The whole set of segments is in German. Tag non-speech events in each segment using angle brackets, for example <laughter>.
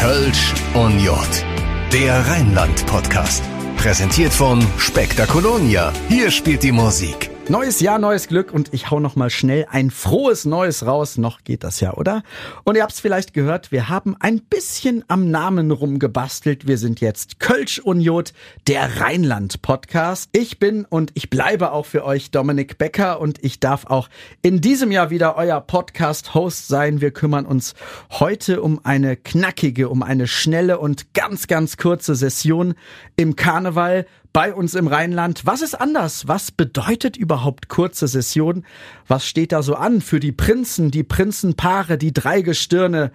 Kölsch und Jod. Der Rheinland-Podcast. Präsentiert von Spektakolonia. Hier spielt die Musik. Neues Jahr, neues Glück und ich hau noch mal schnell ein frohes Neues raus. Noch geht das ja, oder? Und ihr habt es vielleicht gehört, wir haben ein bisschen am Namen rumgebastelt. Wir sind jetzt Kölsch Uniot, der Rheinland Podcast. Ich bin und ich bleibe auch für euch Dominik Becker und ich darf auch in diesem Jahr wieder euer Podcast Host sein. Wir kümmern uns heute um eine knackige, um eine schnelle und ganz ganz kurze Session im Karneval bei uns im Rheinland. Was ist anders? Was bedeutet überhaupt kurze Session? Was steht da so an für die Prinzen, die Prinzenpaare, die drei Gestirne?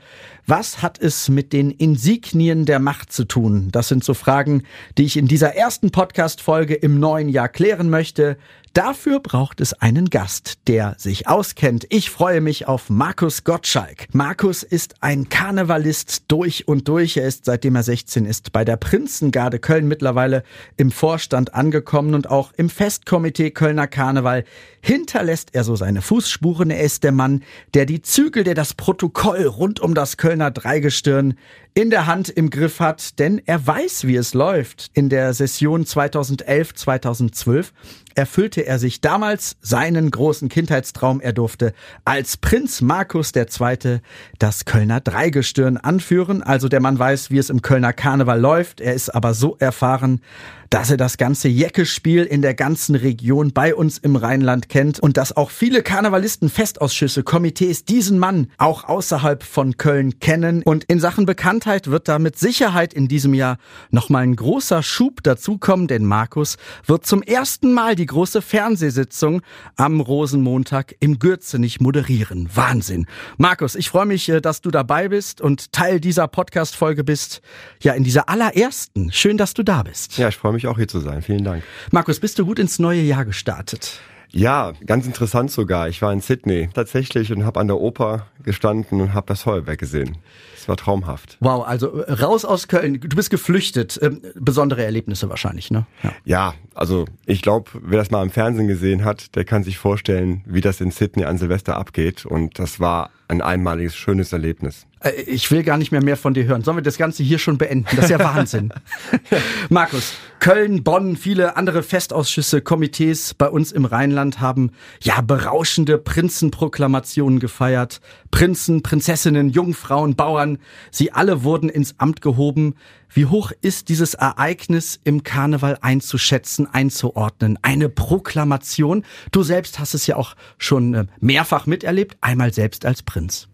Was hat es mit den Insignien der Macht zu tun? Das sind so Fragen, die ich in dieser ersten Podcast-Folge im neuen Jahr klären möchte. Dafür braucht es einen Gast, der sich auskennt. Ich freue mich auf Markus Gottschalk. Markus ist ein Karnevalist durch und durch. Er ist, seitdem er 16 ist, bei der Prinzengarde Köln mittlerweile im Vorstand angekommen und auch im Festkomitee Kölner Karneval hinterlässt er so seine Fußspuren. Er ist der Mann, der die Zügel, der das Protokoll rund um das Kölner Dreigestirn in der Hand im Griff hat, denn er weiß, wie es läuft. In der Session 2011, 2012 erfüllte er sich damals seinen großen Kindheitstraum. Er durfte als Prinz Markus II. das Kölner Dreigestirn anführen. Also der Mann weiß, wie es im Kölner Karneval läuft. Er ist aber so erfahren, dass er das ganze Jeckespiel in der ganzen Region bei uns im Rheinland kennt und dass auch viele Karnevalisten, Festausschüsse, Komitees diesen Mann auch außerhalb von Köln kennen. Und in Sachen Bekanntheit wird da mit Sicherheit in diesem Jahr nochmal ein großer Schub dazukommen, denn Markus wird zum ersten Mal die große Fernsehsitzung am Rosenmontag im Gürzenich moderieren. Wahnsinn. Markus, ich freue mich, äh, dass du dabei bist und Teil dieser Podcast-Folge bist. Ja, in dieser allerersten. Schön, dass du da bist. Ja, ich freue mich auch hier zu sein. Vielen Dank. Markus, bist du gut ins neue Jahr gestartet? Ja, ganz interessant sogar. Ich war in Sydney tatsächlich und habe an der Oper gestanden und habe das Feuerwerk gesehen. Es war traumhaft. Wow, also äh, raus aus Köln. Du bist geflüchtet. Ähm, besondere Erlebnisse wahrscheinlich, ne? Ja, ja also ich glaube, wer das mal im Fernsehen gesehen hat, der kann sich vorstellen, wie das in Sydney an Silvester abgeht. Und das war ein einmaliges, schönes Erlebnis. Äh, ich will gar nicht mehr mehr von dir hören. Sollen wir das Ganze hier schon beenden? Das ist ja Wahnsinn. <laughs> Markus, Köln, Bonn, viele andere Festausschüsse, Komitees bei uns im Rheinland haben ja berauschende Prinzenproklamationen gefeiert. Prinzen, Prinzessinnen, Jungfrauen, Bauern, sie alle wurden ins Amt gehoben. Wie hoch ist dieses Ereignis im Karneval einzuschätzen, einzuordnen? Eine Proklamation. Du selbst hast es ja auch schon äh, mehrfach miterlebt, einmal selbst als Prinz.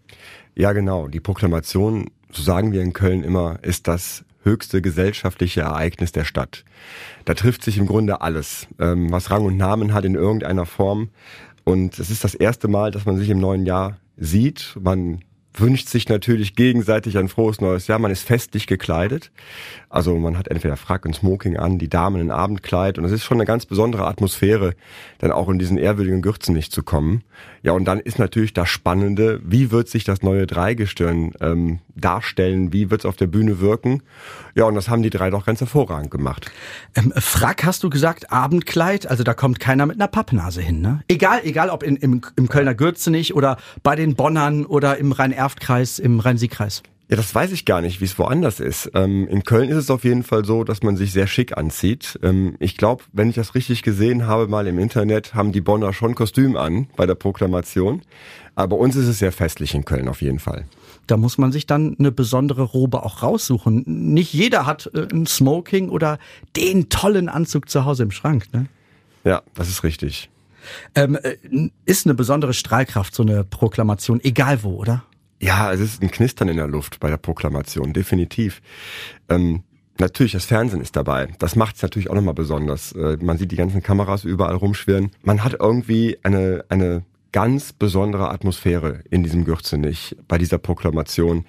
Ja, genau. Die Proklamation, so sagen wir in Köln immer, ist das höchste gesellschaftliche Ereignis der Stadt. Da trifft sich im Grunde alles, ähm, was Rang und Namen hat in irgendeiner Form. Und es ist das erste Mal, dass man sich im neuen Jahr sieht. Man wünscht sich natürlich gegenseitig ein frohes neues Jahr. Man ist festlich gekleidet. Also man hat entweder Frack und Smoking an, die Damen ein Abendkleid und es ist schon eine ganz besondere Atmosphäre, dann auch in diesen ehrwürdigen Gürzen nicht zu kommen. Ja, und dann ist natürlich das Spannende, wie wird sich das neue Dreigestirn ähm, darstellen, wie wird es auf der Bühne wirken? Ja, und das haben die drei doch ganz hervorragend gemacht. Ähm, Frack hast du gesagt, Abendkleid, also da kommt keiner mit einer Pappnase hin, ne? Egal, egal ob in, im, im Kölner Gürzenich oder bei den Bonnern oder im Rhein-Erft-Kreis, im Rhein-Sieg-Kreis. Ja, das weiß ich gar nicht, wie es woanders ist. Ähm, in Köln ist es auf jeden Fall so, dass man sich sehr schick anzieht. Ähm, ich glaube, wenn ich das richtig gesehen habe, mal im Internet, haben die Bonner schon Kostüm an bei der Proklamation. Aber uns ist es sehr festlich in Köln auf jeden Fall. Da muss man sich dann eine besondere Robe auch raussuchen. Nicht jeder hat äh, ein Smoking oder den tollen Anzug zu Hause im Schrank. Ne? Ja, das ist richtig. Ähm, äh, ist eine besondere Strahlkraft, so eine Proklamation, egal wo, oder? Ja, es ist ein Knistern in der Luft bei der Proklamation, definitiv. Ähm, natürlich, das Fernsehen ist dabei. Das macht es natürlich auch nochmal besonders. Äh, man sieht die ganzen Kameras überall rumschwirren. Man hat irgendwie eine, eine ganz besondere Atmosphäre in diesem Gürzenich bei dieser Proklamation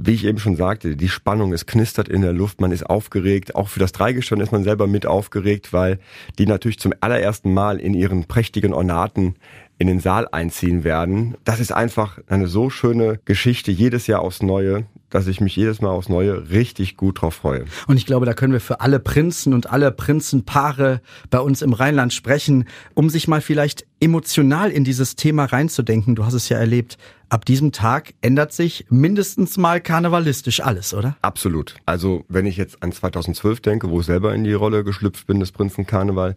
wie ich eben schon sagte, die Spannung, es knistert in der Luft, man ist aufgeregt. Auch für das Dreigestirn ist man selber mit aufgeregt, weil die natürlich zum allerersten Mal in ihren prächtigen Ornaten in den Saal einziehen werden. Das ist einfach eine so schöne Geschichte jedes Jahr aufs Neue, dass ich mich jedes Mal aufs Neue richtig gut drauf freue. Und ich glaube, da können wir für alle Prinzen und alle Prinzenpaare bei uns im Rheinland sprechen, um sich mal vielleicht emotional in dieses Thema reinzudenken. Du hast es ja erlebt. Ab diesem Tag ändert sich mindestens mal karnevalistisch alles, oder? Absolut. Also wenn ich jetzt an 2012 denke, wo ich selber in die Rolle geschlüpft bin des Prinzen Karneval,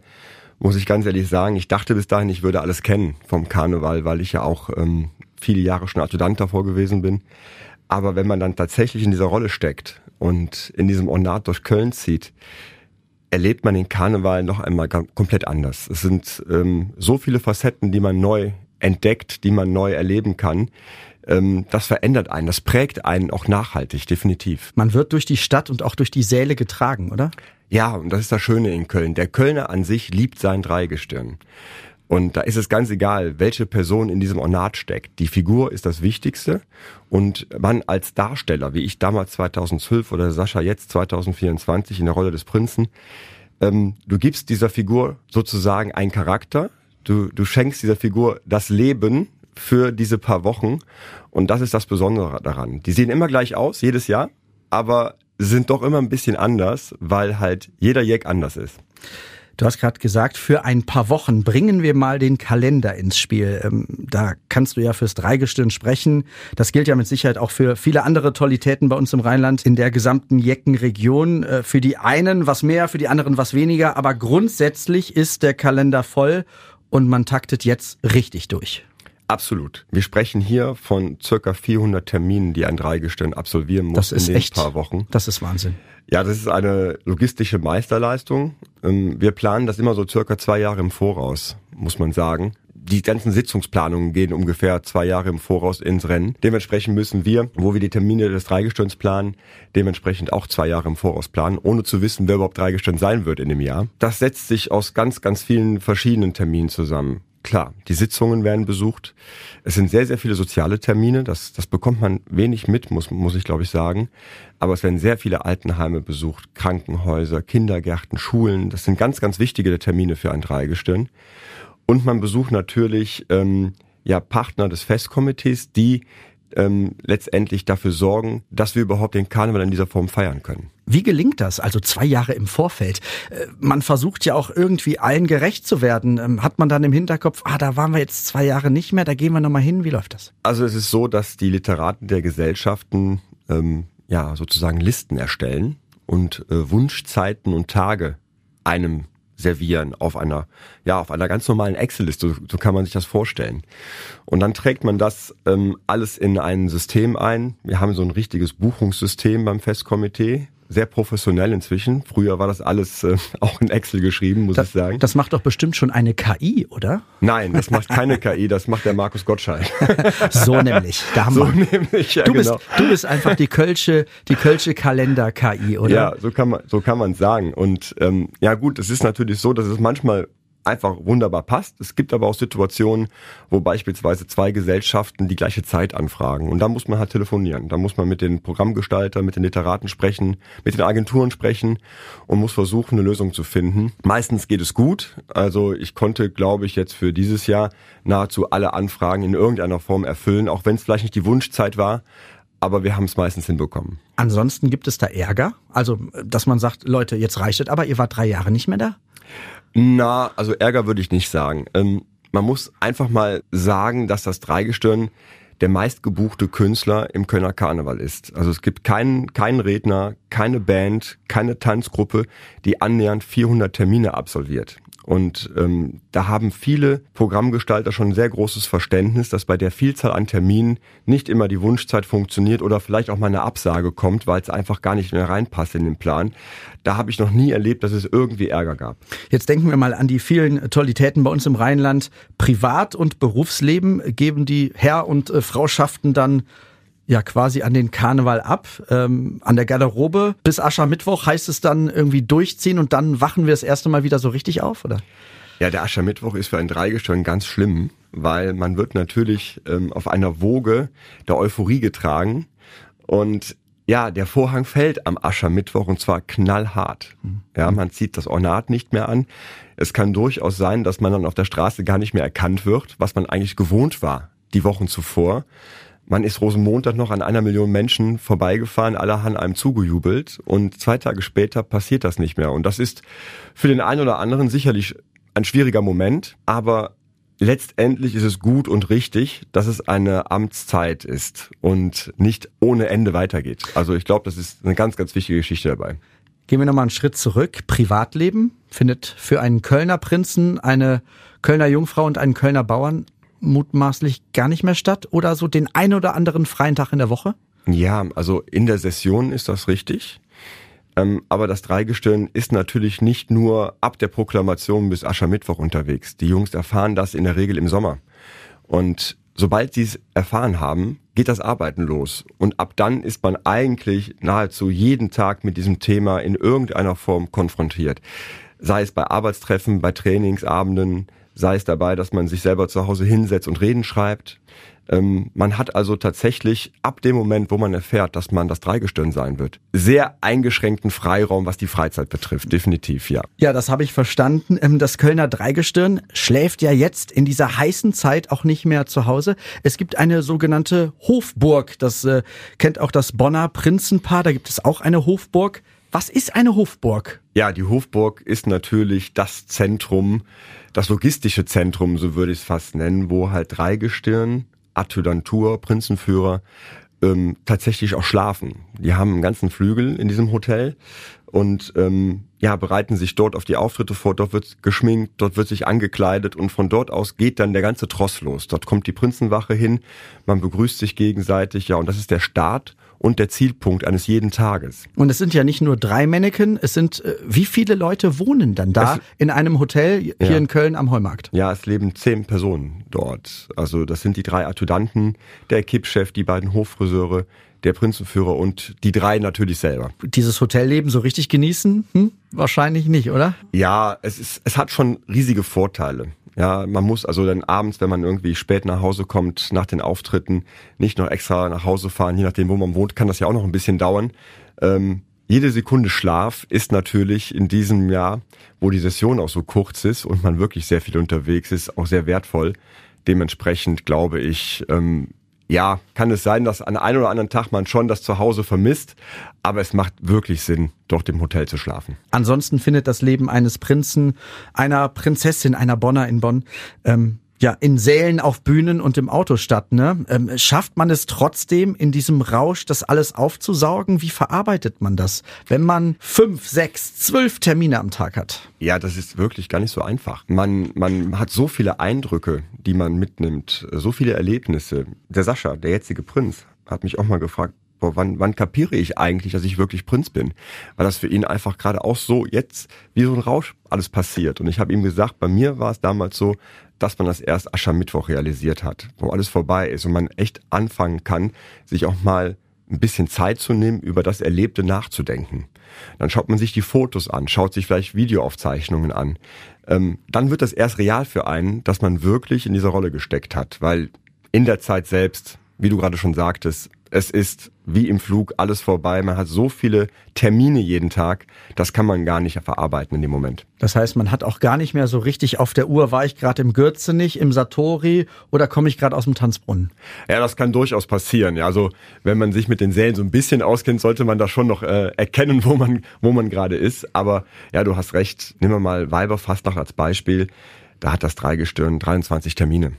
muss ich ganz ehrlich sagen, ich dachte bis dahin, ich würde alles kennen vom Karneval, weil ich ja auch ähm, viele Jahre schon Adjutant davor gewesen bin. Aber wenn man dann tatsächlich in dieser Rolle steckt und in diesem Ornat durch Köln zieht, erlebt man den Karneval noch einmal komplett anders. Es sind ähm, so viele Facetten, die man neu entdeckt, die man neu erleben kann. Ähm, das verändert einen, das prägt einen auch nachhaltig, definitiv. Man wird durch die Stadt und auch durch die Säle getragen, oder? Ja, und das ist das Schöne in Köln. Der Kölner an sich liebt sein Dreigestirn. Und da ist es ganz egal, welche Person in diesem Ornat steckt. Die Figur ist das Wichtigste und man als Darsteller, wie ich damals 2012 oder Sascha jetzt 2024 in der Rolle des Prinzen, ähm, du gibst dieser Figur sozusagen einen Charakter, du, du schenkst dieser Figur das Leben für diese paar Wochen und das ist das Besondere daran. Die sehen immer gleich aus, jedes Jahr, aber sind doch immer ein bisschen anders, weil halt jeder Jack anders ist. Du hast gerade gesagt, für ein paar Wochen bringen wir mal den Kalender ins Spiel. Ähm, da kannst du ja fürs Dreigestirn sprechen. Das gilt ja mit Sicherheit auch für viele andere Tollitäten bei uns im Rheinland in der gesamten Jeckenregion. Äh, für die einen was mehr, für die anderen was weniger. Aber grundsätzlich ist der Kalender voll und man taktet jetzt richtig durch. Absolut. Wir sprechen hier von circa 400 Terminen, die ein Dreigestirn absolvieren muss das ist in den echt, paar Wochen. Das ist Wahnsinn. Ja, das ist eine logistische Meisterleistung. Ähm, wir planen das immer so circa zwei Jahre im Voraus, muss man sagen. Die ganzen Sitzungsplanungen gehen ungefähr zwei Jahre im Voraus ins Rennen. Dementsprechend müssen wir, wo wir die Termine des Dreigestirns planen, dementsprechend auch zwei Jahre im Voraus planen, ohne zu wissen, wer überhaupt Dreigestirn sein wird in dem Jahr. Das setzt sich aus ganz, ganz vielen verschiedenen Terminen zusammen. Klar, die Sitzungen werden besucht. Es sind sehr, sehr viele soziale Termine. Das, das bekommt man wenig mit, muss, muss ich glaube ich sagen. Aber es werden sehr viele Altenheime besucht, Krankenhäuser, Kindergärten, Schulen. Das sind ganz, ganz wichtige Termine für ein Dreigestirn. Und man besucht natürlich ähm, ja Partner des Festkomitees, die ähm, letztendlich dafür sorgen, dass wir überhaupt den Karneval in dieser Form feiern können. Wie gelingt das? Also zwei Jahre im Vorfeld. Äh, man versucht ja auch irgendwie allen gerecht zu werden. Ähm, hat man dann im Hinterkopf, ah, da waren wir jetzt zwei Jahre nicht mehr, da gehen wir nochmal hin. Wie läuft das? Also es ist so, dass die Literaten der Gesellschaften ähm, ja sozusagen Listen erstellen und äh, Wunschzeiten und Tage einem servieren auf einer, ja, auf einer ganz normalen Excel-Liste. So, so kann man sich das vorstellen. Und dann trägt man das ähm, alles in ein System ein. Wir haben so ein richtiges Buchungssystem beim Festkomitee sehr professionell inzwischen. Früher war das alles äh, <laughs> auch in Excel geschrieben, muss das, ich sagen. Das macht doch bestimmt schon eine KI, oder? Nein, das macht keine KI, das macht der Markus Gottschalk. <laughs> so nämlich, da haben so wir. nämlich, ja du, genau. bist, du bist einfach die Kölsche, die Kölsche Kalender-KI, oder? Ja, so kann man, so kann man sagen. Und ähm, ja gut, es ist natürlich so, dass es manchmal einfach wunderbar passt. Es gibt aber auch Situationen, wo beispielsweise zwei Gesellschaften die gleiche Zeit anfragen. Und da muss man halt telefonieren. Da muss man mit den Programmgestaltern, mit den Literaten sprechen, mit den Agenturen sprechen und muss versuchen, eine Lösung zu finden. Meistens geht es gut. Also ich konnte, glaube ich, jetzt für dieses Jahr nahezu alle Anfragen in irgendeiner Form erfüllen, auch wenn es vielleicht nicht die Wunschzeit war aber wir haben es meistens hinbekommen. Ansonsten gibt es da Ärger? Also, dass man sagt, Leute, jetzt reicht es, aber ihr wart drei Jahre nicht mehr da? Na, also Ärger würde ich nicht sagen. Ähm, man muss einfach mal sagen, dass das Dreigestirn der meistgebuchte Künstler im Kölner Karneval ist. Also es gibt keinen, keinen Redner, keine Band, keine Tanzgruppe, die annähernd 400 Termine absolviert. Und ähm, da haben viele Programmgestalter schon ein sehr großes Verständnis, dass bei der Vielzahl an Terminen nicht immer die Wunschzeit funktioniert oder vielleicht auch mal eine Absage kommt, weil es einfach gar nicht mehr reinpasst in den Plan. Da habe ich noch nie erlebt, dass es irgendwie Ärger gab. Jetzt denken wir mal an die vielen Tollitäten bei uns im Rheinland. Privat- und Berufsleben geben die Herr- und äh, Frauschaften dann ja quasi an den Karneval ab, ähm, an der Garderobe. Bis Aschermittwoch heißt es dann irgendwie durchziehen und dann wachen wir das erste Mal wieder so richtig auf, oder? Ja, der Aschermittwoch ist für ein Dreigestirn ganz schlimm, weil man wird natürlich ähm, auf einer Woge der Euphorie getragen und ja, der Vorhang fällt am Aschermittwoch und zwar knallhart. Ja, man zieht das Ornat nicht mehr an. Es kann durchaus sein, dass man dann auf der Straße gar nicht mehr erkannt wird, was man eigentlich gewohnt war, die Wochen zuvor. Man ist Rosenmontag noch an einer Million Menschen vorbeigefahren, alle haben einem zugejubelt und zwei Tage später passiert das nicht mehr. Und das ist für den einen oder anderen sicherlich ein schwieriger Moment, aber letztendlich ist es gut und richtig, dass es eine Amtszeit ist und nicht ohne Ende weitergeht. Also ich glaube, das ist eine ganz, ganz wichtige Geschichte dabei. Gehen wir nochmal einen Schritt zurück. Privatleben findet für einen Kölner Prinzen, eine Kölner Jungfrau und einen Kölner Bauern mutmaßlich gar nicht mehr statt oder so den ein oder anderen freien Tag in der Woche? Ja, also in der Session ist das richtig. Ähm, aber das Dreigestirn ist natürlich nicht nur ab der Proklamation bis Aschermittwoch unterwegs. Die Jungs erfahren das in der Regel im Sommer. Und sobald sie es erfahren haben, geht das Arbeiten los. Und ab dann ist man eigentlich nahezu jeden Tag mit diesem Thema in irgendeiner Form konfrontiert. Sei es bei Arbeitstreffen, bei Trainingsabenden, sei es dabei, dass man sich selber zu Hause hinsetzt und Reden schreibt. Ähm, man hat also tatsächlich ab dem Moment, wo man erfährt, dass man das Dreigestirn sein wird, sehr eingeschränkten Freiraum, was die Freizeit betrifft. Definitiv, ja. Ja, das habe ich verstanden. Ähm, das Kölner Dreigestirn schläft ja jetzt in dieser heißen Zeit auch nicht mehr zu Hause. Es gibt eine sogenannte Hofburg. Das äh, kennt auch das Bonner Prinzenpaar. Da gibt es auch eine Hofburg. Was ist eine Hofburg? Ja, die Hofburg ist natürlich das Zentrum, das logistische Zentrum, so würde ich es fast nennen, wo halt Dreigestirn Adjutantur, Prinzenführer ähm, tatsächlich auch schlafen. Die haben einen ganzen Flügel in diesem Hotel und ähm, ja, bereiten sich dort auf die Auftritte vor, dort wird geschminkt, dort wird sich angekleidet und von dort aus geht dann der ganze Tross los. Dort kommt die Prinzenwache hin, man begrüßt sich gegenseitig, ja, und das ist der Start und der Zielpunkt eines jeden Tages. Und es sind ja nicht nur drei Mannequin, es sind, äh, wie viele Leute wohnen dann da es, in einem Hotel hier ja. in Köln am Heumarkt? Ja, es leben zehn Personen dort. Also das sind die drei Adjutanten, der Kippchef, die beiden Hoffriseure, der Prinzenführer und die drei natürlich selber. Dieses Hotelleben so richtig genießen? Hm? Wahrscheinlich nicht, oder? Ja, es ist, es hat schon riesige Vorteile. Ja, man muss also dann abends, wenn man irgendwie spät nach Hause kommt, nach den Auftritten, nicht noch extra nach Hause fahren, je nachdem, wo man wohnt, kann das ja auch noch ein bisschen dauern. Ähm, jede Sekunde Schlaf ist natürlich in diesem Jahr, wo die Session auch so kurz ist und man wirklich sehr viel unterwegs ist, auch sehr wertvoll. Dementsprechend glaube ich, ähm, ja, kann es sein, dass an einem oder anderen Tag man schon das Zuhause vermisst, aber es macht wirklich Sinn, dort im Hotel zu schlafen. Ansonsten findet das Leben eines Prinzen, einer Prinzessin, einer Bonner in Bonn ähm, ja, in Sälen auf Bühnen und im Auto statt. Ne? Ähm, schafft man es trotzdem, in diesem Rausch das alles aufzusaugen? Wie verarbeitet man das, wenn man fünf, sechs, zwölf Termine am Tag hat? Ja, das ist wirklich gar nicht so einfach. Man, man hat so viele Eindrücke, die man mitnimmt, so viele Erlebnisse. Der Sascha, der jetzige Prinz, hat mich auch mal gefragt, boah, wann, wann kapiere ich eigentlich, dass ich wirklich Prinz bin? Weil das für ihn einfach gerade auch so jetzt wie so ein Rausch alles passiert. Und ich habe ihm gesagt, bei mir war es damals so, dass man das erst Aschermittwoch realisiert hat, wo alles vorbei ist und man echt anfangen kann, sich auch mal ein bisschen Zeit zu nehmen, über das Erlebte nachzudenken. Dann schaut man sich die Fotos an, schaut sich vielleicht Videoaufzeichnungen an. Ähm, dann wird das erst real für einen, dass man wirklich in dieser Rolle gesteckt hat, weil in der Zeit selbst, wie du gerade schon sagtest, es ist wie im Flug alles vorbei. Man hat so viele Termine jeden Tag, das kann man gar nicht verarbeiten in dem Moment. Das heißt, man hat auch gar nicht mehr so richtig auf der Uhr, war ich gerade im Gürzenich, im Satori oder komme ich gerade aus dem Tanzbrunnen? Ja, das kann durchaus passieren. Ja, also wenn man sich mit den Sälen so ein bisschen auskennt, sollte man da schon noch äh, erkennen, wo man, wo man gerade ist. Aber ja, du hast recht. Nehmen wir mal Weiberfastnacht als Beispiel. Da hat das Dreigestirn 23 Termine.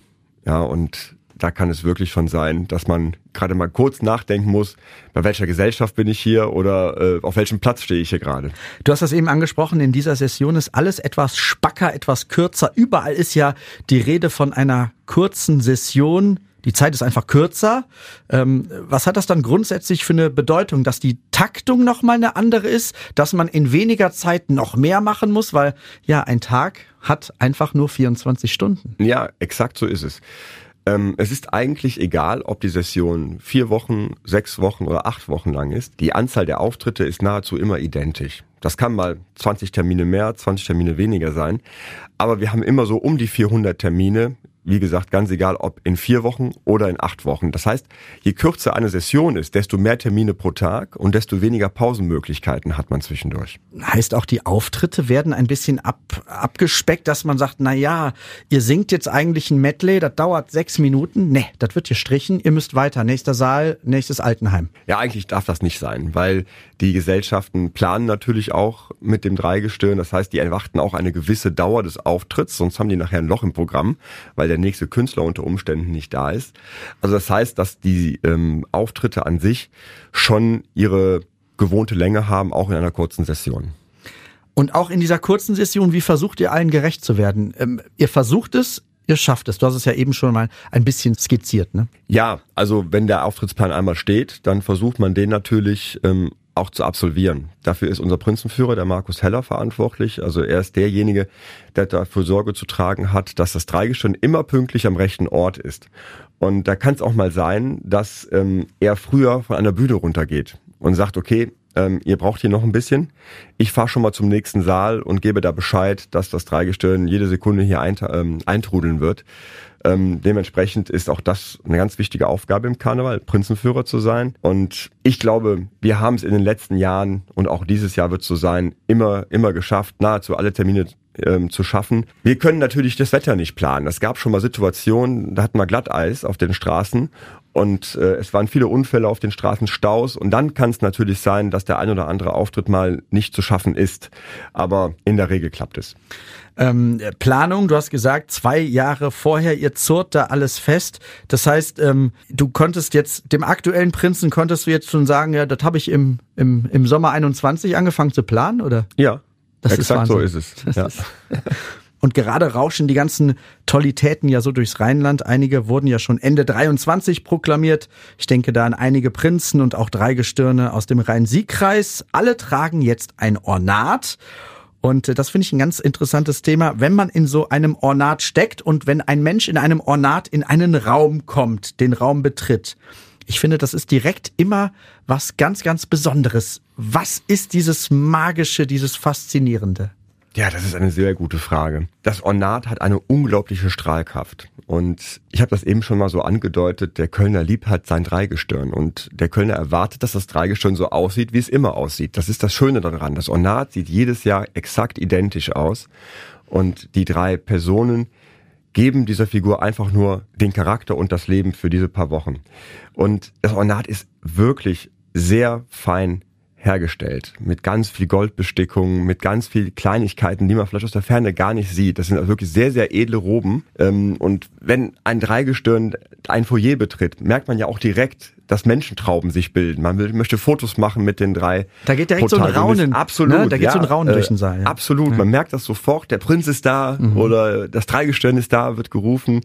Ja, und da kann es wirklich schon sein, dass man gerade mal kurz nachdenken muss, bei welcher Gesellschaft bin ich hier oder äh, auf welchem Platz stehe ich hier gerade. Du hast das eben angesprochen, in dieser Session ist alles etwas spacker, etwas kürzer. Überall ist ja die Rede von einer kurzen Session. Die Zeit ist einfach kürzer. Ähm, was hat das dann grundsätzlich für eine Bedeutung, dass die Taktung nochmal eine andere ist, dass man in weniger Zeit noch mehr machen muss, weil ja, ein Tag hat einfach nur 24 Stunden. Ja, exakt so ist es. Ähm, es ist eigentlich egal, ob die Session vier Wochen, sechs Wochen oder acht Wochen lang ist. Die Anzahl der Auftritte ist nahezu immer identisch. Das kann mal 20 Termine mehr, 20 Termine weniger sein. Aber wir haben immer so um die 400 Termine wie gesagt, ganz egal, ob in vier Wochen oder in acht Wochen. Das heißt, je kürzer eine Session ist, desto mehr Termine pro Tag und desto weniger Pausenmöglichkeiten hat man zwischendurch. Heißt auch, die Auftritte werden ein bisschen ab, abgespeckt, dass man sagt, na ja, ihr singt jetzt eigentlich ein Medley, das dauert sechs Minuten. Nee, das wird gestrichen, ihr müsst weiter. Nächster Saal, nächstes Altenheim. Ja, eigentlich darf das nicht sein, weil die Gesellschaften planen natürlich auch mit dem Dreigestirn. Das heißt, die erwarten auch eine gewisse Dauer des Auftritts, sonst haben die nachher ein Loch im Programm, weil der nächste Künstler unter Umständen nicht da ist. Also das heißt, dass die ähm, Auftritte an sich schon ihre gewohnte Länge haben, auch in einer kurzen Session. Und auch in dieser kurzen Session, wie versucht ihr allen gerecht zu werden? Ähm, ihr versucht es, ihr schafft es. Du hast es ja eben schon mal ein bisschen skizziert, ne? Ja, also wenn der Auftrittsplan einmal steht, dann versucht man den natürlich ähm, auch zu absolvieren. Dafür ist unser Prinzenführer, der Markus Heller, verantwortlich. Also er ist derjenige, der dafür Sorge zu tragen hat, dass das Dreigestirn immer pünktlich am rechten Ort ist. Und da kann es auch mal sein, dass ähm, er früher von einer Bühne runtergeht und sagt, okay, ähm, ihr braucht hier noch ein bisschen. Ich fahre schon mal zum nächsten Saal und gebe da Bescheid, dass das Dreigestirn jede Sekunde hier eint ähm, eintrudeln wird. Ähm, dementsprechend ist auch das eine ganz wichtige Aufgabe im Karneval, Prinzenführer zu sein. Und ich glaube, wir haben es in den letzten Jahren und auch dieses Jahr wird es so sein, immer, immer geschafft, nahezu alle Termine ähm, zu schaffen. Wir können natürlich das Wetter nicht planen. Es gab schon mal Situationen, da hatten wir Glatteis auf den Straßen und äh, es waren viele Unfälle auf den Straßen, Staus und dann kann es natürlich sein, dass der ein oder andere Auftritt mal nicht zu schaffen ist. Aber in der Regel klappt es. Ähm, Planung, du hast gesagt, zwei Jahre vorher, ihr zurrt da alles fest. Das heißt, ähm, du konntest jetzt, dem aktuellen Prinzen konntest du jetzt schon sagen, ja, das habe ich im, im, im Sommer 21 angefangen zu planen, oder? Ja, das exakt ist so ist es. Ja. Ist <laughs> und gerade rauschen die ganzen Tollitäten ja so durchs Rheinland. Einige wurden ja schon Ende 23 proklamiert. Ich denke da an einige Prinzen und auch drei Gestirne aus dem Rhein-Sieg-Kreis. Alle tragen jetzt ein Ornat. Und äh, das finde ich ein ganz interessantes Thema, wenn man in so einem Ornat steckt und wenn ein Mensch in einem Ornat in einen Raum kommt, den Raum betritt. Ich finde, das ist direkt immer was ganz, ganz Besonderes. Was ist dieses Magische, dieses Faszinierende? Ja, das ist eine sehr gute Frage. Das Ornat hat eine unglaubliche Strahlkraft. Und ich habe das eben schon mal so angedeutet, der Kölner liebt halt sein Dreigestirn. Und der Kölner erwartet, dass das Dreigestirn so aussieht, wie es immer aussieht. Das ist das Schöne daran. Das Ornat sieht jedes Jahr exakt identisch aus. Und die drei Personen geben dieser Figur einfach nur den Charakter und das Leben für diese paar Wochen. Und das Ornat ist wirklich sehr fein hergestellt. Mit ganz viel Goldbestickung, mit ganz viel Kleinigkeiten, die man vielleicht aus der Ferne gar nicht sieht. Das sind also wirklich sehr, sehr edle Roben. Ähm, und wenn ein Dreigestirn ein Foyer betritt, merkt man ja auch direkt, dass Menschentrauben sich bilden. Man will, möchte Fotos machen mit den drei. Da geht direkt so ein Raunen. Absolut. Ne? Da geht ja, so ein Raunen äh, durch den Saal. Ja. Absolut. Ja. Man merkt das sofort. Der Prinz ist da mhm. oder das Dreigestirn ist da, wird gerufen.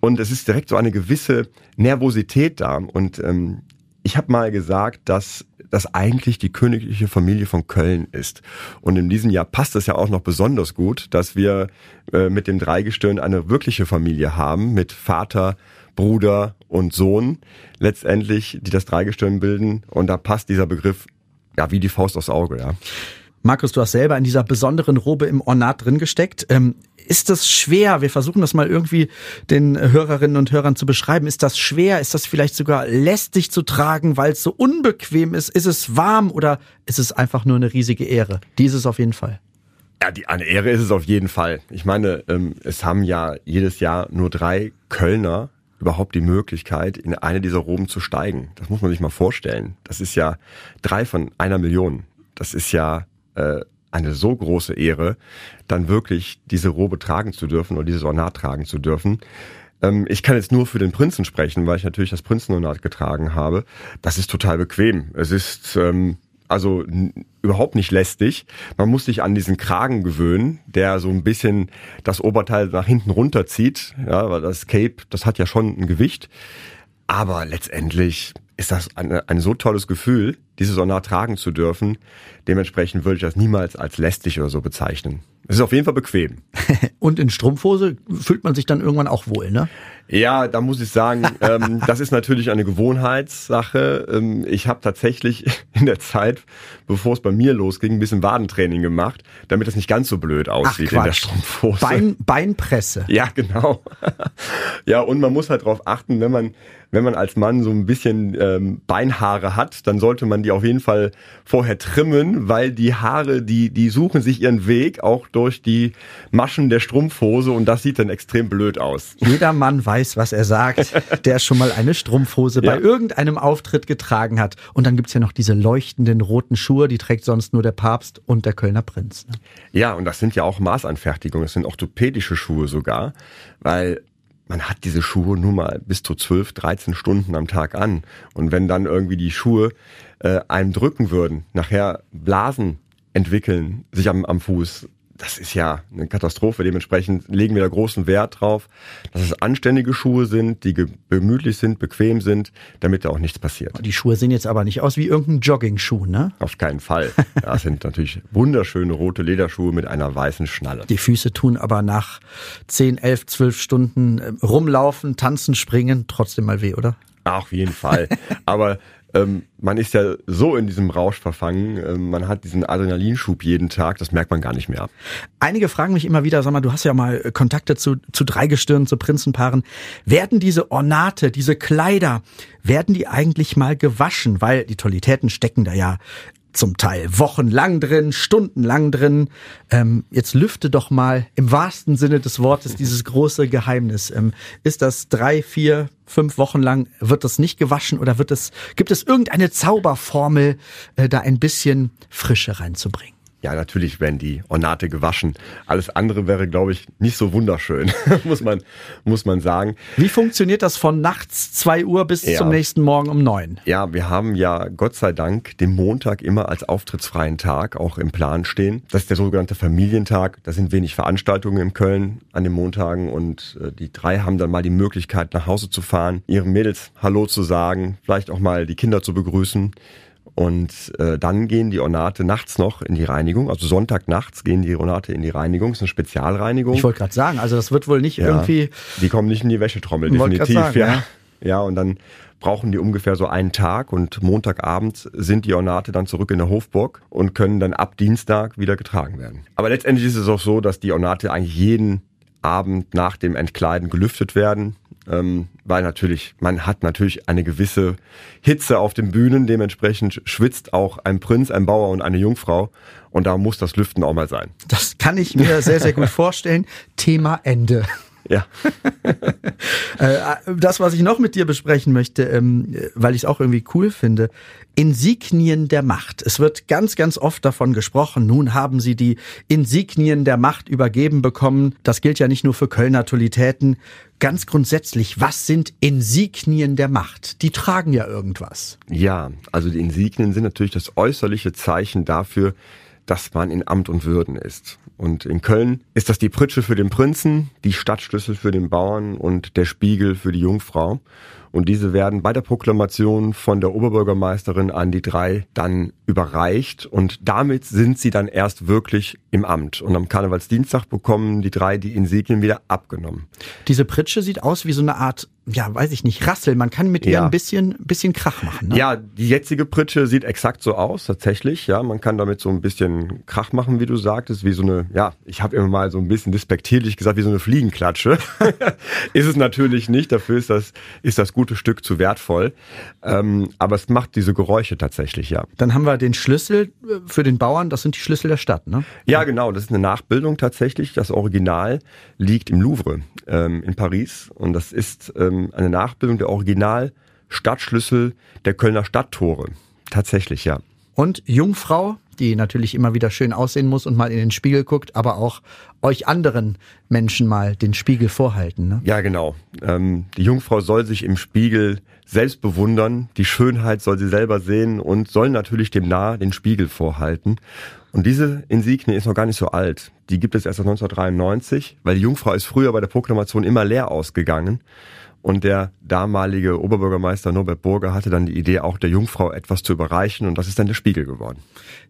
Und es ist direkt so eine gewisse Nervosität da. Und ähm, ich habe mal gesagt, dass das eigentlich die königliche Familie von Köln ist. Und in diesem Jahr passt es ja auch noch besonders gut, dass wir äh, mit dem Dreigestirn eine wirkliche Familie haben, mit Vater, Bruder und Sohn letztendlich, die das Dreigestirn bilden. Und da passt dieser Begriff ja wie die Faust aufs Auge, ja. Markus, du hast selber in dieser besonderen Robe im Ornat drin gesteckt. Ähm, ist das schwer? Wir versuchen das mal irgendwie den Hörerinnen und Hörern zu beschreiben. Ist das schwer? Ist das vielleicht sogar lästig zu tragen, weil es so unbequem ist? Ist es warm oder ist es einfach nur eine riesige Ehre? Dieses auf jeden Fall. Ja, die, eine Ehre ist es auf jeden Fall. Ich meine, ähm, es haben ja jedes Jahr nur drei Kölner überhaupt die Möglichkeit, in eine dieser Roben zu steigen. Das muss man sich mal vorstellen. Das ist ja drei von einer Million. Das ist ja äh, eine so große Ehre, dann wirklich diese Robe tragen zu dürfen oder dieses Ornat tragen zu dürfen. Ähm, ich kann jetzt nur für den Prinzen sprechen, weil ich natürlich das Prinzenornat getragen habe. Das ist total bequem. Es ist ähm, also überhaupt nicht lästig. Man muss sich an diesen Kragen gewöhnen, der so ein bisschen das Oberteil nach hinten runterzieht. Ja, weil das Cape, das hat ja schon ein Gewicht. Aber letztendlich ist das ein, ein so tolles Gefühl, dieses Ornat tragen zu dürfen. Dementsprechend würde ich das niemals als lästig oder so bezeichnen. Es ist auf jeden Fall bequem. <laughs> Und in Strumpfhose fühlt man sich dann irgendwann auch wohl, ne? Ja, da muss ich sagen, <laughs> ähm, das ist natürlich eine Gewohnheitssache. Ähm, ich habe tatsächlich <laughs> in der Zeit, bevor es bei mir losging, ein bisschen Wadentraining gemacht, damit das nicht ganz so blöd aussieht in der Strumpfhose. Bein, Beinpresse. <laughs> Ja, genau. ja, und man muss halt darauf achten, wenn man wenn man als Mann so ein bisschen ähm, Beinhaare hat, dann sollte man die auf jeden Fall vorher trimmen, weil die Haare, die die suchen sich ihren Weg auch durch die Maschen der Strumpfhose und das sieht dann extrem blöd aus. Jeder Mann weiß, was er sagt, <laughs> der schon mal eine Strumpfhose ja. bei irgendeinem Auftritt getragen hat. Und dann gibt's ja noch diese leuchtenden roten Schuhe, die trägt sonst nur der Papst und der Kölner Prinz. Ne? Ja, und das sind ja auch Maßanfertigungen, das sind orthopädische Schuhe sogar, weil man hat diese Schuhe nur mal bis zu 12, 13 Stunden am Tag an. Und wenn dann irgendwie die Schuhe äh, einem drücken würden, nachher Blasen entwickeln sich am, am Fuß, das ist ja eine Katastrophe. Dementsprechend legen wir da großen Wert drauf, dass es anständige Schuhe sind, die gemütlich sind, bequem sind, damit da auch nichts passiert. Die Schuhe sehen jetzt aber nicht aus wie irgendein Jogging-Schuh, ne? Auf keinen Fall. Das sind natürlich wunderschöne rote Lederschuhe mit einer weißen Schnalle. Die Füße tun aber nach 10, 11, 12 Stunden äh, rumlaufen, tanzen, springen trotzdem mal weh, oder? Auf jeden Fall. Aber ähm, man ist ja so in diesem Rausch verfangen, ähm, man hat diesen Adrenalinschub jeden Tag, das merkt man gar nicht mehr. Einige fragen mich immer wieder, sag mal, du hast ja mal Kontakte zu, zu Dreigestirnen, zu Prinzenpaaren. Werden diese Ornate, diese Kleider, werden die eigentlich mal gewaschen? Weil die Tolitäten stecken da ja zum Teil wochenlang drin, stundenlang drin. Ähm, jetzt lüfte doch mal im wahrsten Sinne des Wortes dieses große Geheimnis. Ähm, ist das drei, vier, fünf Wochen lang, wird das nicht gewaschen oder wird es, gibt es irgendeine Zauberformel, äh, da ein bisschen Frische reinzubringen? Ja, natürlich werden die Ornate gewaschen. Alles andere wäre, glaube ich, nicht so wunderschön, <laughs> muss man, muss man sagen. Wie funktioniert das von nachts zwei Uhr bis ja. zum nächsten Morgen um neun? Ja, wir haben ja Gott sei Dank den Montag immer als auftrittsfreien Tag auch im Plan stehen. Das ist der sogenannte Familientag. Da sind wenig Veranstaltungen in Köln an den Montagen und äh, die drei haben dann mal die Möglichkeit, nach Hause zu fahren, ihren Mädels Hallo zu sagen, vielleicht auch mal die Kinder zu begrüßen. Und äh, dann gehen die Ornate nachts noch in die Reinigung. Also Sonntagnachts gehen die Ornate in die Reinigung. Das ist eine Spezialreinigung. Ich wollte gerade sagen, also das wird wohl nicht ja, irgendwie. Die kommen nicht in die Wäschetrommel, definitiv. Sagen, ja. ja. Ja, und dann brauchen die ungefähr so einen Tag und Montagabend sind die Ornate dann zurück in der Hofburg und können dann ab Dienstag wieder getragen werden. Aber letztendlich ist es auch so, dass die Ornate eigentlich jeden Abend nach dem Entkleiden gelüftet werden ähm, weil natürlich, man hat natürlich eine gewisse Hitze auf den Bühnen, dementsprechend schwitzt auch ein Prinz, ein Bauer und eine Jungfrau und da muss das Lüften auch mal sein. Das kann ich mir sehr, sehr gut <laughs> vorstellen. Thema Ende. Ja. <laughs> Äh, das, was ich noch mit dir besprechen möchte, ähm, weil ich es auch irgendwie cool finde, Insignien der Macht. Es wird ganz, ganz oft davon gesprochen. Nun haben sie die Insignien der Macht übergeben bekommen. Das gilt ja nicht nur für Kölner Tolitäten. Ganz grundsätzlich, was sind Insignien der Macht? Die tragen ja irgendwas. Ja, also die Insignien sind natürlich das äußerliche Zeichen dafür, dass man in Amt und Würden ist. Und in Köln ist das die Pritsche für den Prinzen, die Stadtschlüssel für den Bauern und der Spiegel für die Jungfrau. Und diese werden bei der Proklamation von der Oberbürgermeisterin an die drei dann überreicht. Und damit sind sie dann erst wirklich im Amt. Und am Karnevalsdienstag bekommen die drei die Insignien wieder abgenommen. Diese Pritsche sieht aus wie so eine Art ja, weiß ich nicht, Rassel. Man kann mit ihr ein bisschen, bisschen Krach machen. Ne? Ja, die jetzige Pritsche sieht exakt so aus, tatsächlich. Ja, man kann damit so ein bisschen Krach machen, wie du sagtest, wie so eine, ja, ich habe immer mal so ein bisschen despektierlich gesagt, wie so eine Fliegenklatsche. <laughs> ist es natürlich nicht. Dafür ist das, ist das gute Stück zu wertvoll. Ähm, aber es macht diese Geräusche tatsächlich, ja. Dann haben wir den Schlüssel äh, für den Bauern. Das sind die Schlüssel der Stadt, ne? Ja, genau. Das ist eine Nachbildung tatsächlich. Das Original liegt im Louvre ähm, in Paris und das ist ähm, eine Nachbildung der Original-Stadtschlüssel der Kölner Stadttore. Tatsächlich, ja. Und Jungfrau, die natürlich immer wieder schön aussehen muss und mal in den Spiegel guckt, aber auch euch anderen Menschen mal den Spiegel vorhalten. Ne? Ja, genau. Ähm, die Jungfrau soll sich im Spiegel selbst bewundern, die Schönheit soll sie selber sehen und soll natürlich dem Nah den Spiegel vorhalten. Und diese Insignie ist noch gar nicht so alt. Die gibt es erst seit 1993, weil die Jungfrau ist früher bei der Proklamation immer leer ausgegangen. Und der damalige Oberbürgermeister Norbert Burger hatte dann die Idee, auch der Jungfrau etwas zu überreichen. Und das ist dann der Spiegel geworden.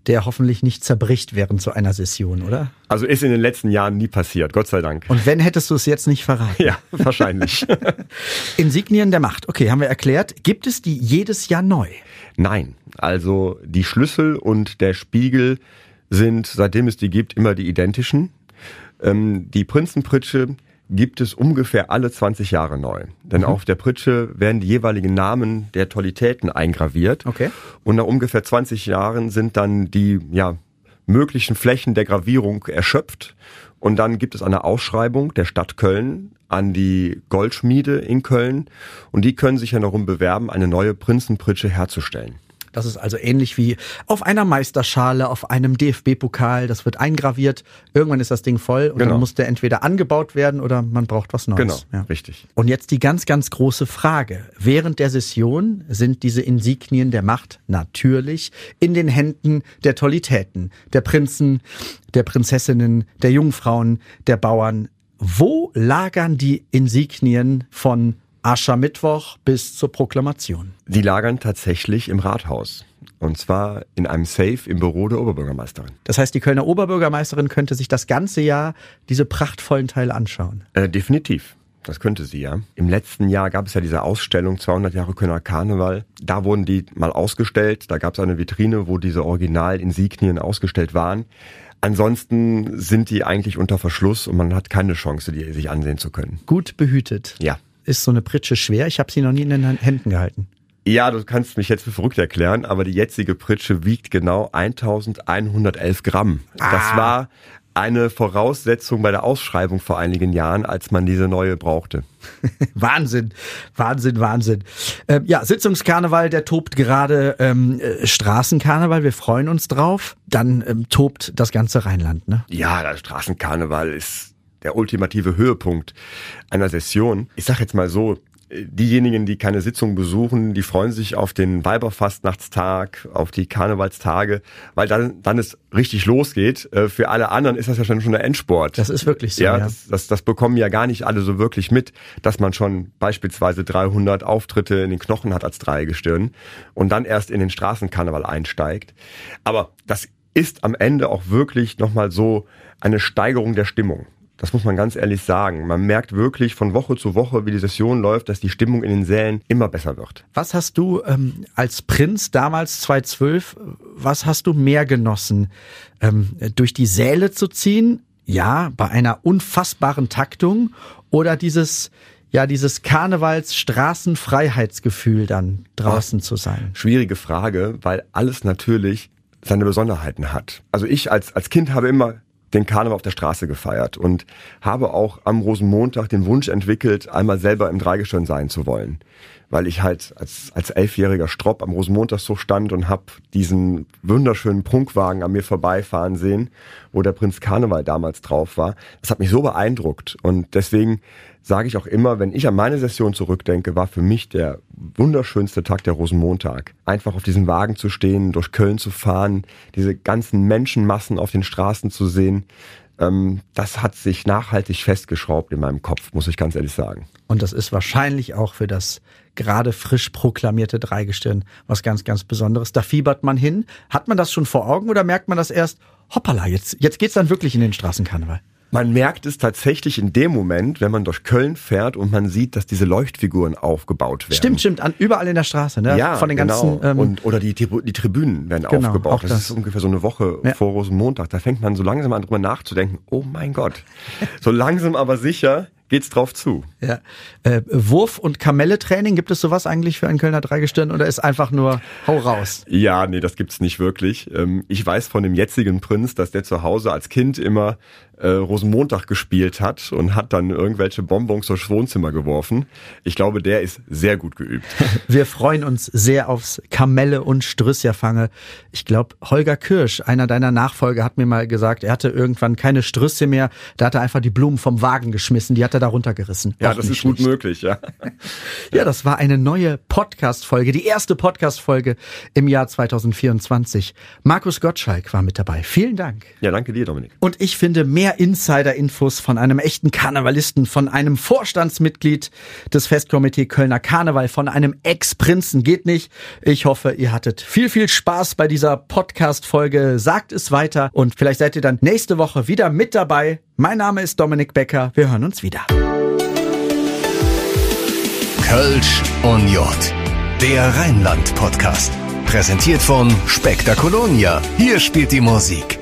Der hoffentlich nicht zerbricht während so einer Session, oder? Also ist in den letzten Jahren nie passiert, Gott sei Dank. Und wenn, hättest du es jetzt nicht verraten? Ja, wahrscheinlich. <laughs> Insignien der Macht. Okay, haben wir erklärt. Gibt es die jedes Jahr neu? Nein. Also die Schlüssel und der Spiegel sind, seitdem es die gibt, immer die identischen. Ähm, die Prinzenpritsche gibt es ungefähr alle 20 Jahre neu. Denn mhm. auf der Pritsche werden die jeweiligen Namen der Tolitäten eingraviert. Okay. Und nach ungefähr 20 Jahren sind dann die ja, möglichen Flächen der Gravierung erschöpft. Und dann gibt es eine Ausschreibung der Stadt Köln an die Goldschmiede in Köln. Und die können sich ja darum bewerben, eine neue Prinzenpritsche herzustellen. Das ist also ähnlich wie auf einer Meisterschale, auf einem DFB-Pokal. Das wird eingraviert. Irgendwann ist das Ding voll und genau. dann muss der entweder angebaut werden oder man braucht was Neues. Genau, ja. richtig. Und jetzt die ganz, ganz große Frage. Während der Session sind diese Insignien der Macht natürlich in den Händen der Tolitäten, der Prinzen, der Prinzessinnen, der Jungfrauen, der Bauern. Wo lagern die Insignien von Aschermittwoch bis zur Proklamation. Die lagern tatsächlich im Rathaus. Und zwar in einem Safe im Büro der Oberbürgermeisterin. Das heißt, die Kölner Oberbürgermeisterin könnte sich das ganze Jahr diese prachtvollen Teile anschauen. Äh, definitiv. Das könnte sie ja. Im letzten Jahr gab es ja diese Ausstellung 200 Jahre Kölner Karneval. Da wurden die mal ausgestellt. Da gab es eine Vitrine, wo diese Original-Insignien ausgestellt waren. Ansonsten sind die eigentlich unter Verschluss und man hat keine Chance, die sich ansehen zu können. Gut behütet. Ja ist so eine Pritsche schwer? Ich habe sie noch nie in den Händen gehalten. Ja, du kannst mich jetzt für verrückt erklären, aber die jetzige Pritsche wiegt genau 1111 Gramm. Ah. Das war eine Voraussetzung bei der Ausschreibung vor einigen Jahren, als man diese neue brauchte. <laughs> Wahnsinn, Wahnsinn, Wahnsinn. Ähm, ja, Sitzungskarneval, der tobt gerade ähm, äh, Straßenkarneval. Wir freuen uns drauf. Dann ähm, tobt das ganze Rheinland, ne? Ja, der Straßenkarneval ist der ultimative Höhepunkt einer Session. Ich sage jetzt mal so, diejenigen, die keine Sitzung besuchen, die freuen sich auf den Weiberfastnachtstag, auf die Karnevalstage, weil dann, dann es richtig losgeht. Äh, für alle anderen ist das ja schon, schon der Endsport. Das ist wirklich so. Ja, ja. Das, das, das bekommen ja gar nicht alle so wirklich mit, dass man schon beispielsweise 300 Auftritte in den Knochen hat als Dreigestirn und dann erst in den Straßenkarneval einsteigt. Aber das ist am Ende auch wirklich nochmal so eine Steigerung der Stimmung. Das muss man ganz ehrlich sagen. Man merkt wirklich von Woche zu Woche, wie die Session läuft, dass die Stimmung in den Sälen immer besser wird. Was hast du ähm, als Prinz damals 2012, was hast du mehr genossen? Ähm, durch die Säle zu ziehen? Ja, bei einer unfassbaren Taktung oder dieses ja, dieses Karnevals-Straßenfreiheitsgefühl dann draußen Ach, zu sein? Schwierige Frage, weil alles natürlich seine Besonderheiten hat. Also ich als, als Kind habe immer den Karneval auf der Straße gefeiert und habe auch am Rosenmontag den Wunsch entwickelt, einmal selber im Dreigestirn sein zu wollen. Weil ich halt als, als elfjähriger Stropp am Rosenmontag so stand und hab diesen wunderschönen Prunkwagen an mir vorbeifahren sehen, wo der Prinz Karneval damals drauf war. Das hat mich so beeindruckt und deswegen sage ich auch immer, wenn ich an meine Session zurückdenke, war für mich der wunderschönste Tag der Rosenmontag. Einfach auf diesem Wagen zu stehen, durch Köln zu fahren, diese ganzen Menschenmassen auf den Straßen zu sehen. Ähm, das hat sich nachhaltig festgeschraubt in meinem Kopf, muss ich ganz ehrlich sagen. Und das ist wahrscheinlich auch für das gerade frisch proklamierte Dreigestirn was ganz, ganz Besonderes. Da fiebert man hin. Hat man das schon vor Augen oder merkt man das erst, hoppala, jetzt, jetzt geht's dann wirklich in den Straßenkarneval? Man merkt es tatsächlich in dem Moment, wenn man durch Köln fährt und man sieht, dass diese Leuchtfiguren aufgebaut werden. Stimmt, stimmt, an, überall in der Straße, ne? Ja, Von den genau. ganzen, ähm, und, oder die, die Tribünen werden genau, aufgebaut. Das, das, ist ungefähr so eine Woche ja. vor Rosenmontag. Da fängt man so langsam an drüber nachzudenken. Oh mein Gott. so langsam aber sicher geht's drauf zu. Ja. Äh, Wurf- und Kamelle-Training, gibt es sowas eigentlich für ein Kölner Dreigestirn oder ist einfach nur hau raus? Ja, nee, das gibt's nicht wirklich. Ähm, ich weiß von dem jetzigen Prinz, dass der zu Hause als Kind immer äh, Rosenmontag gespielt hat und hat dann irgendwelche Bonbons durchs Wohnzimmer geworfen. Ich glaube, der ist sehr gut geübt. <laughs> Wir freuen uns sehr aufs Kamelle und Strüsserfange. Ich glaube, Holger Kirsch, einer deiner Nachfolger, hat mir mal gesagt, er hatte irgendwann keine Strüsse mehr. Da hat er einfach die Blumen vom Wagen geschmissen. Die hat er da runtergerissen. Ja, Auch das ist gut schlecht. möglich, ja. <laughs> Ja, das war eine neue Podcast-Folge, die erste Podcast-Folge im Jahr 2024. Markus Gottschalk war mit dabei. Vielen Dank. Ja, danke dir, Dominik. Und ich finde mehr Insider-Infos von einem echten Karnevalisten, von einem Vorstandsmitglied des Festkomitee Kölner Karneval, von einem Ex-Prinzen geht nicht. Ich hoffe, ihr hattet viel, viel Spaß bei dieser Podcast-Folge. Sagt es weiter und vielleicht seid ihr dann nächste Woche wieder mit dabei. Mein Name ist Dominik Becker. Wir hören uns wieder. Kölsch und Jod. Der Rheinland-Podcast. Präsentiert von Spektakolonia. Hier spielt die Musik.